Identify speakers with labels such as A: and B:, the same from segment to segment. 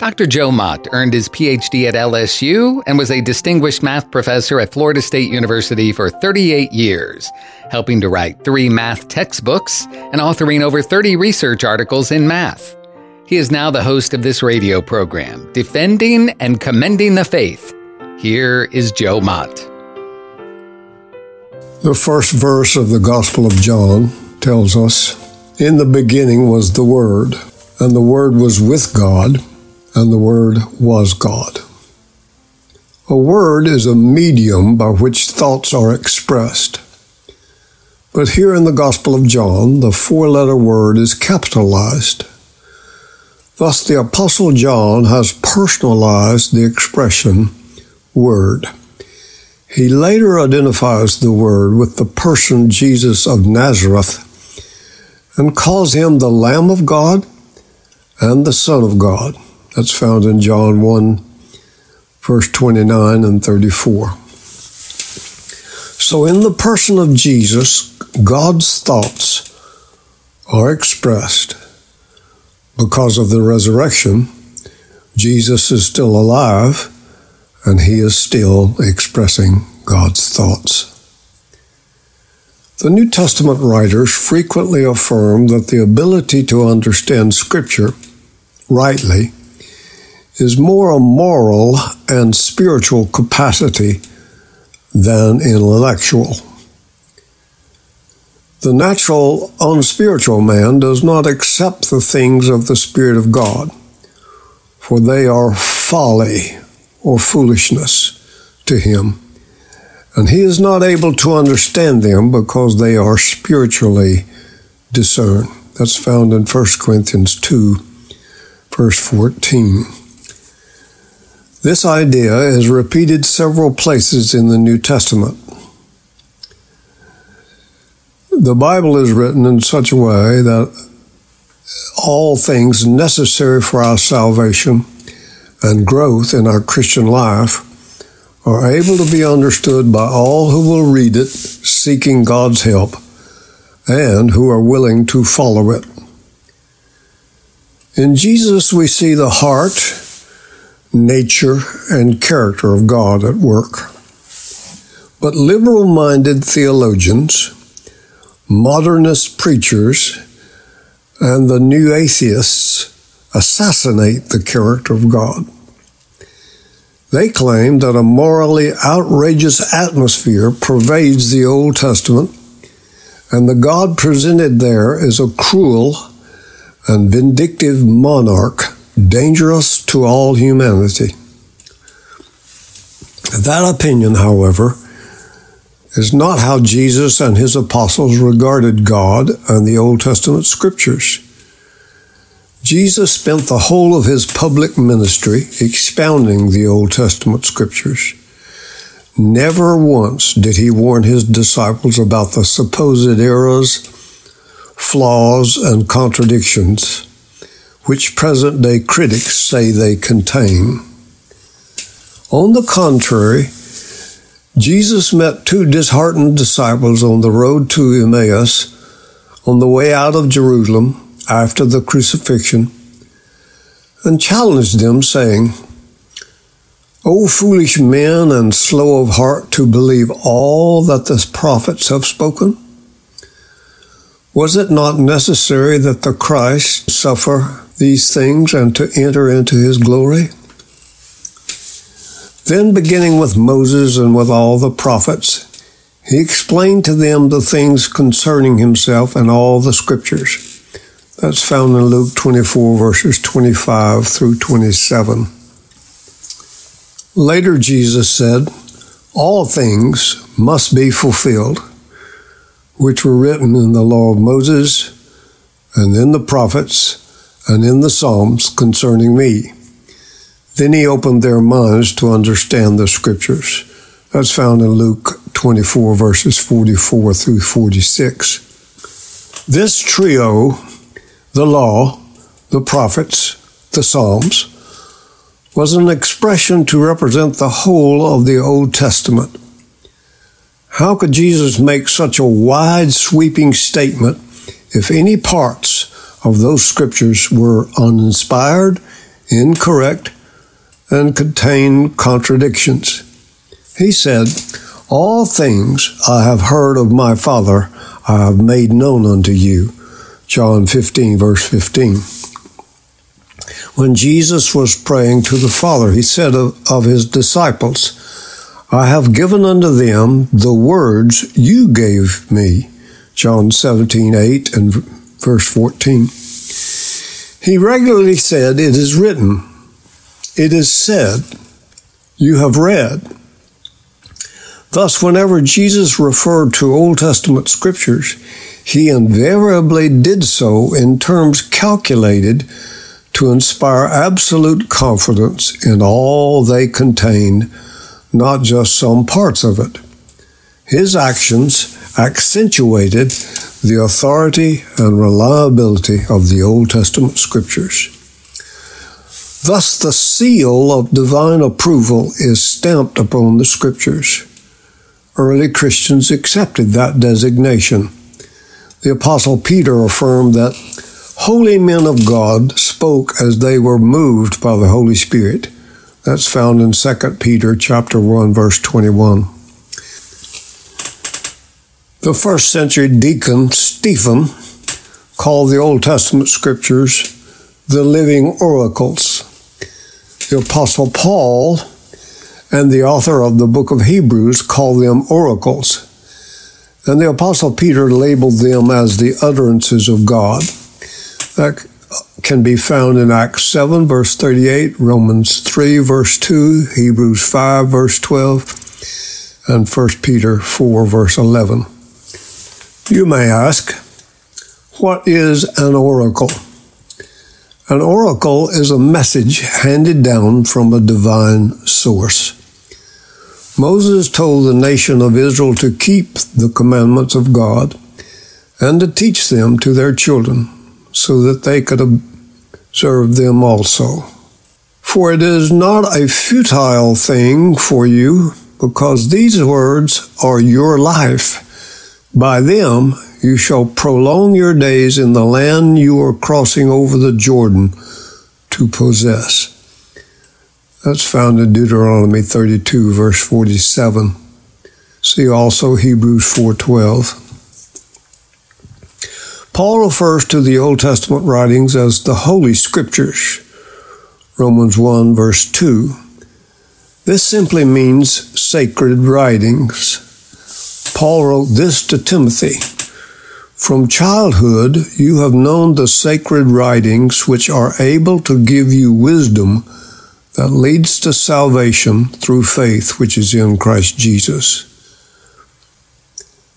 A: Dr. Joe Mott earned his PhD at LSU and was a distinguished math professor at Florida State University for 38 years, helping to write three math textbooks and authoring over 30 research articles in math. He is now the host of this radio program, Defending and Commending the Faith. Here is Joe Mott.
B: The first verse of the Gospel of John tells us In the beginning was the Word, and the Word was with God and the Word was God. A word is a medium by which thoughts are expressed. But here in the Gospel of John, the four letter word is capitalized. Thus, the Apostle John has personalized the expression Word. He later identifies the Word with the person Jesus of Nazareth and calls him the Lamb of God and the Son of God. That's found in John 1, verse 29 and 34. So, in the person of Jesus, God's thoughts are expressed. Because of the resurrection, Jesus is still alive and he is still expressing God's thoughts. The New Testament writers frequently affirm that the ability to understand Scripture rightly is more a moral and spiritual capacity than intellectual. The natural, unspiritual man does not accept the things of the Spirit of God, for they are folly or foolishness to him, and he is not able to understand them because they are spiritually discerned. That's found in 1 Corinthians 2, verse 14. This idea is repeated several places in the New Testament. The Bible is written in such a way that all things necessary for our salvation and growth in our Christian life are able to be understood by all who will read it seeking God's help and who are willing to follow it. In Jesus, we see the heart nature, and character of God at work. But liberal minded theologians, modernist preachers, and the new atheists assassinate the character of God. They claim that a morally outrageous atmosphere pervades the Old Testament, and the God presented there is a cruel and vindictive monarch dangerous to all humanity. That opinion, however, is not how Jesus and his apostles regarded God and the Old Testament scriptures. Jesus spent the whole of his public ministry expounding the Old Testament scriptures. Never once did he warn his disciples about the supposed errors, flaws, and contradictions which present day critics say they contain. On the contrary, Jesus met two disheartened disciples on the road to Emmaus on the way out of Jerusalem after the crucifixion and challenged them, saying, O foolish men and slow of heart to believe all that the prophets have spoken? Was it not necessary that the Christ suffer these things and to enter into his glory? Then, beginning with Moses and with all the prophets, he explained to them the things concerning himself and all the scriptures. That's found in Luke 24, verses 25 through 27. Later, Jesus said, All things must be fulfilled, which were written in the law of Moses and in the prophets and in the Psalms concerning me. Then he opened their minds to understand the scriptures. That's found in Luke 24, verses 44 through 46. This trio The law, the prophets, the Psalms, was an expression to represent the whole of the Old Testament. How could Jesus make such a wide sweeping statement if any parts of those scriptures were uninspired, incorrect, and contained contradictions? He said, All things I have heard of my Father I have made known unto you. John 15, verse 15 when Jesus was praying to the Father. He said of, of his disciples, I have given unto them the words you gave me. John 17, 8 and verse 14. He regularly said, It is written, it is said, you have read. Thus, whenever Jesus referred to Old Testament scriptures, he invariably did so in terms calculated to inspire absolute confidence in all they contain, not just some parts of it. His actions accentuated the authority and reliability of the Old Testament scriptures. Thus, the seal of divine approval is stamped upon the scriptures. Early Christians accepted that designation. The Apostle Peter affirmed that holy men of God spoke as they were moved by the Holy Spirit. That's found in 2 Peter chapter 1 verse 21. The first century deacon Stephen called the Old Testament scriptures the living oracles. The apostle Paul and the author of the book of Hebrews called them oracles. And the apostle Peter labeled them as the utterances of God. That can be found in Acts 7, verse 38, Romans 3, verse 2, Hebrews 5, verse 12, and 1 Peter 4, verse 11. You may ask, what is an oracle? An oracle is a message handed down from a divine source. Moses told the nation of Israel to keep the commandments of God and to teach them to their children so that they could observe them also. For it is not a futile thing for you, because these words are your life. By them you shall prolong your days in the land you are crossing over the Jordan to possess. That's found in Deuteronomy 32 verse 47. See also Hebrews 4:12. Paul refers to the Old Testament writings as the Holy Scriptures, Romans 1, verse 2. This simply means sacred writings. Paul wrote this to Timothy From childhood you have known the sacred writings which are able to give you wisdom that leads to salvation through faith which is in Christ Jesus.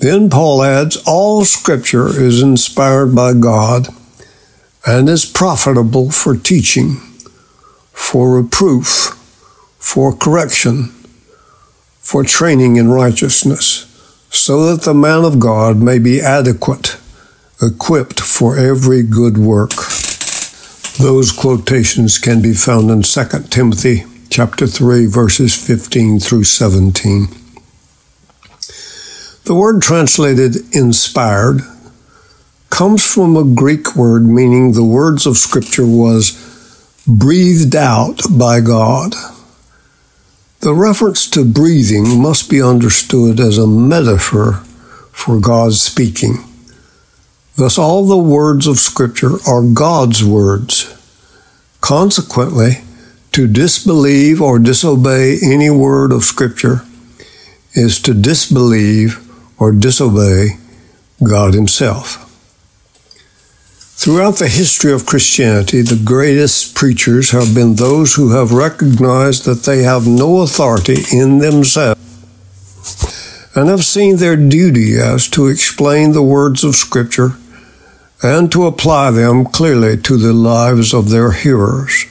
B: Then Paul adds, All scripture is inspired by God and is profitable for teaching, for reproof, for correction, for training in righteousness, so that the man of God may be adequate, equipped for every good work. Those quotations can be found in 2 Timothy chapter 3 verses 15 through 17. The word translated inspired comes from a Greek word meaning the words of Scripture was breathed out by God. The reference to breathing must be understood as a metaphor for God's speaking. Thus, all the words of Scripture are God's words. Consequently, to disbelieve or disobey any word of Scripture is to disbelieve or disobey God Himself. Throughout the history of Christianity, the greatest preachers have been those who have recognized that they have no authority in themselves and have seen their duty as to explain the words of Scripture and to apply them clearly to the lives of their hearers.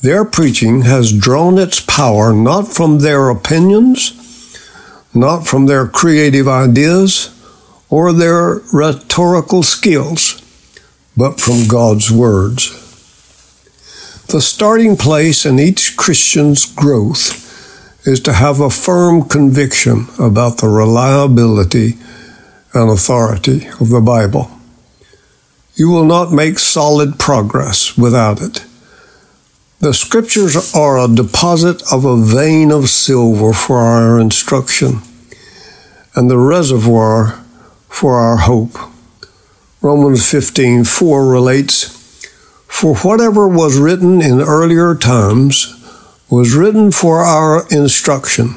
B: Their preaching has drawn its power not from their opinions not from their creative ideas or their rhetorical skills, but from God's words. The starting place in each Christian's growth is to have a firm conviction about the reliability and authority of the Bible. You will not make solid progress without it. The scriptures are a deposit of a vein of silver for our instruction and the reservoir for our hope. Romans 15:4 relates, "For whatever was written in earlier times was written for our instruction,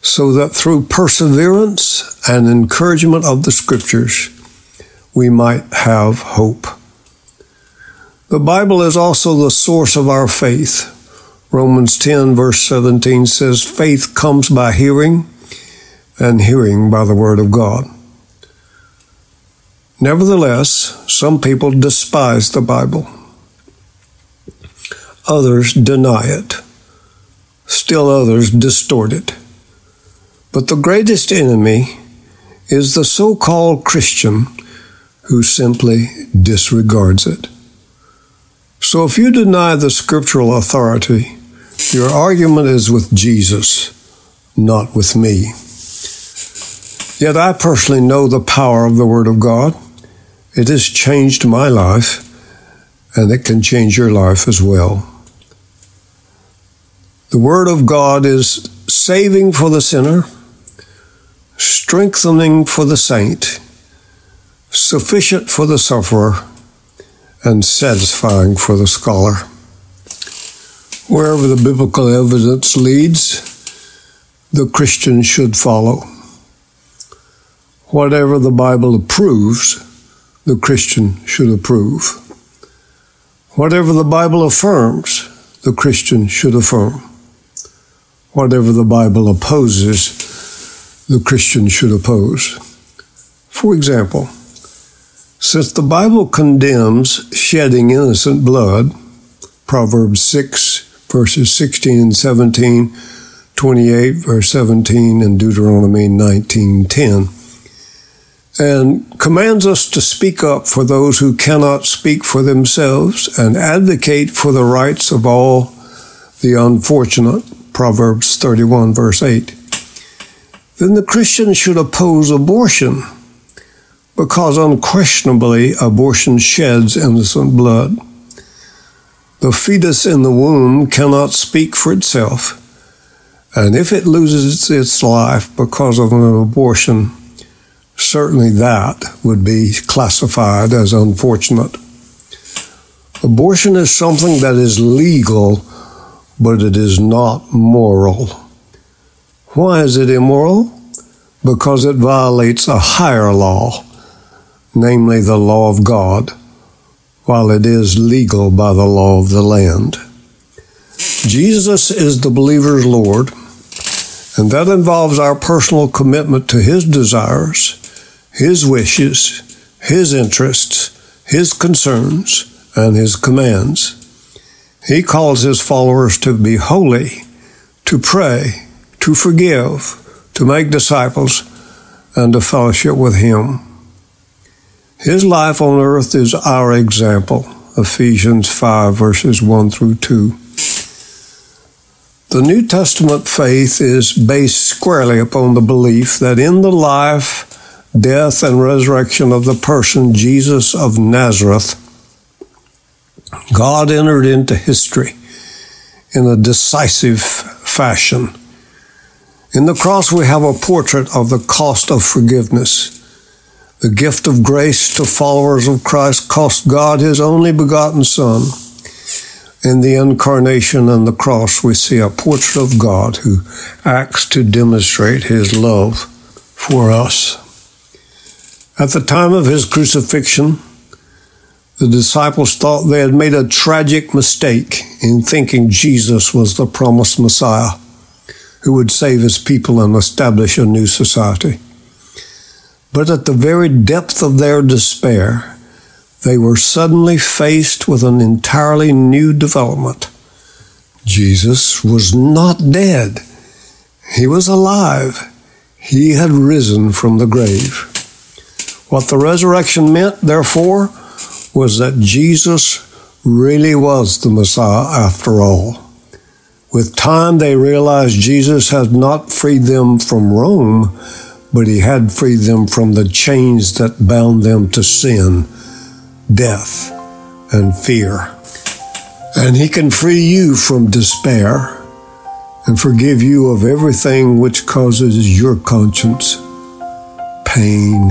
B: so that through perseverance and encouragement of the scriptures we might have hope." The Bible is also the source of our faith. Romans 10, verse 17 says, Faith comes by hearing, and hearing by the Word of God. Nevertheless, some people despise the Bible. Others deny it. Still others distort it. But the greatest enemy is the so called Christian who simply disregards it. So if you deny the scriptural authority, your argument is with Jesus, not with me. Yet I personally know the power of the Word of God. It has changed my life, and it can change your life as well. The Word of God is saving for the sinner, strengthening for the saint, sufficient for the sufferer, and satisfying for the scholar. Wherever the biblical evidence leads, the Christian should follow. Whatever the Bible approves, the Christian should approve. Whatever the Bible affirms, the Christian should affirm. Whatever the Bible opposes, the Christian should oppose. For example, since the Bible condemns shedding innocent blood, Proverbs 6, verses 16 and 17, 28, verse 17, and Deuteronomy 19, 10, and commands us to speak up for those who cannot speak for themselves and advocate for the rights of all the unfortunate, Proverbs 31, verse 8, then the Christian should oppose abortion because unquestionably abortion sheds innocent blood. The fetus in the womb cannot speak for itself, and if it loses its life because of an abortion, certainly that would be classified as unfortunate. Abortion is something that is legal, but it is not moral. Why is it immoral? Because it violates a higher law namely the law of God, while it is legal by the law of the land. Jesus is the believer's Lord, and that involves our personal commitment to His desires, His wishes, His interests, His concerns, and His commands. He calls His followers to be holy, to pray, to forgive, to make disciples, and to fellowship with Him. His life on earth is our example. Ephesians 5, verses 1 through 2. The New Testament faith is based squarely upon the belief that in the life, death, and resurrection of the person Jesus of Nazareth, God entered into history in a decisive fashion. In the cross, we have a portrait of the cost of forgiveness the gift of grace to followers of Christ cost God his only begotten Son. In the incarnation and the cross, we see a portrait of God who acts to demonstrate his love for us. At the time of his crucifixion, the disciples thought they had made a tragic mistake in thinking Jesus was the promised Messiah who would save his people and establish a new society. But at the very depth of their despair, they were suddenly faced with an entirely new development. Jesus was not dead. He was alive. He had risen from the grave. What the resurrection meant, therefore, was that Jesus really was the Messiah after all. With time, they realized Jesus had not freed them from Rome, but he had freed them from the chains that bound them to sin, death, and fear. And he can free you from despair and forgive you of everything which causes your conscience pain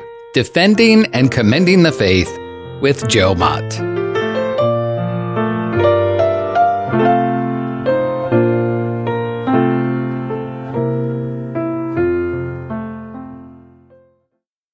A: Defending and Commending the Faith with Joe Mott.